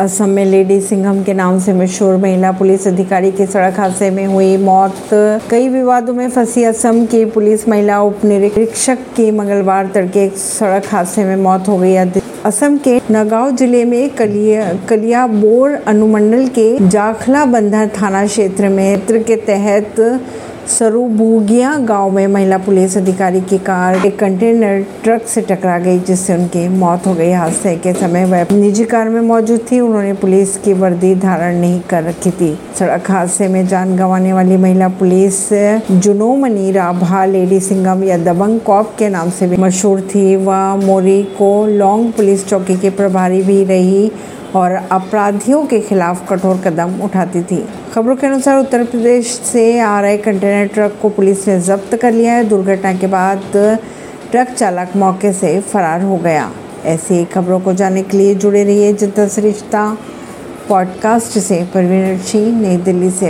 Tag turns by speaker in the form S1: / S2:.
S1: असम में लेडी सिंघम के नाम से मशहूर महिला पुलिस अधिकारी की सड़क हादसे में हुई मौत। कई विवादों में फंसी असम की पुलिस महिला उप निरीक्षक की मंगलवार तड़के सड़क हादसे में मौत हो गई। असम के नगांव ज़िले में कलिया कलिया बोर अनुमंडल के जाखला बंधर थाना क्षेत्र में के तहत सरूबूगिया गाँव में महिला पुलिस अधिकारी की कार एक कंटेनर ट्रक से टकरा गई, जिससे उनकी मौत हो गई। हादसे के समय वह निजी कार में मौजूद थी। उन्होंने पुलिस की वर्दी धारण नहीं कर रखी थी। सड़क हादसे में जान गंवाने वाली महिला पुलिस जुनोमनी राभा, लेडी सिंगम या दबंग कॉप के नाम से भी मशहूर थी। वह मोरी को लॉन्ग पुलिस चौकी की प्रभारी भी रही। और अपराधियों के खिलाफ कठोर कदम उठाती थी। खबरों के अनुसार उत्तर प्रदेश से आ रहे कंटेनर ट्रक को पुलिस ने जब्त कर लिया है। दुर्घटना के बाद ट्रक चालक मौके से फरार हो गया। ऐसी खबरों को जानने के लिए जुड़े रहिए जनता सरिश्ता पॉडकास्ट से। परवीन सिंह, नई दिल्ली से।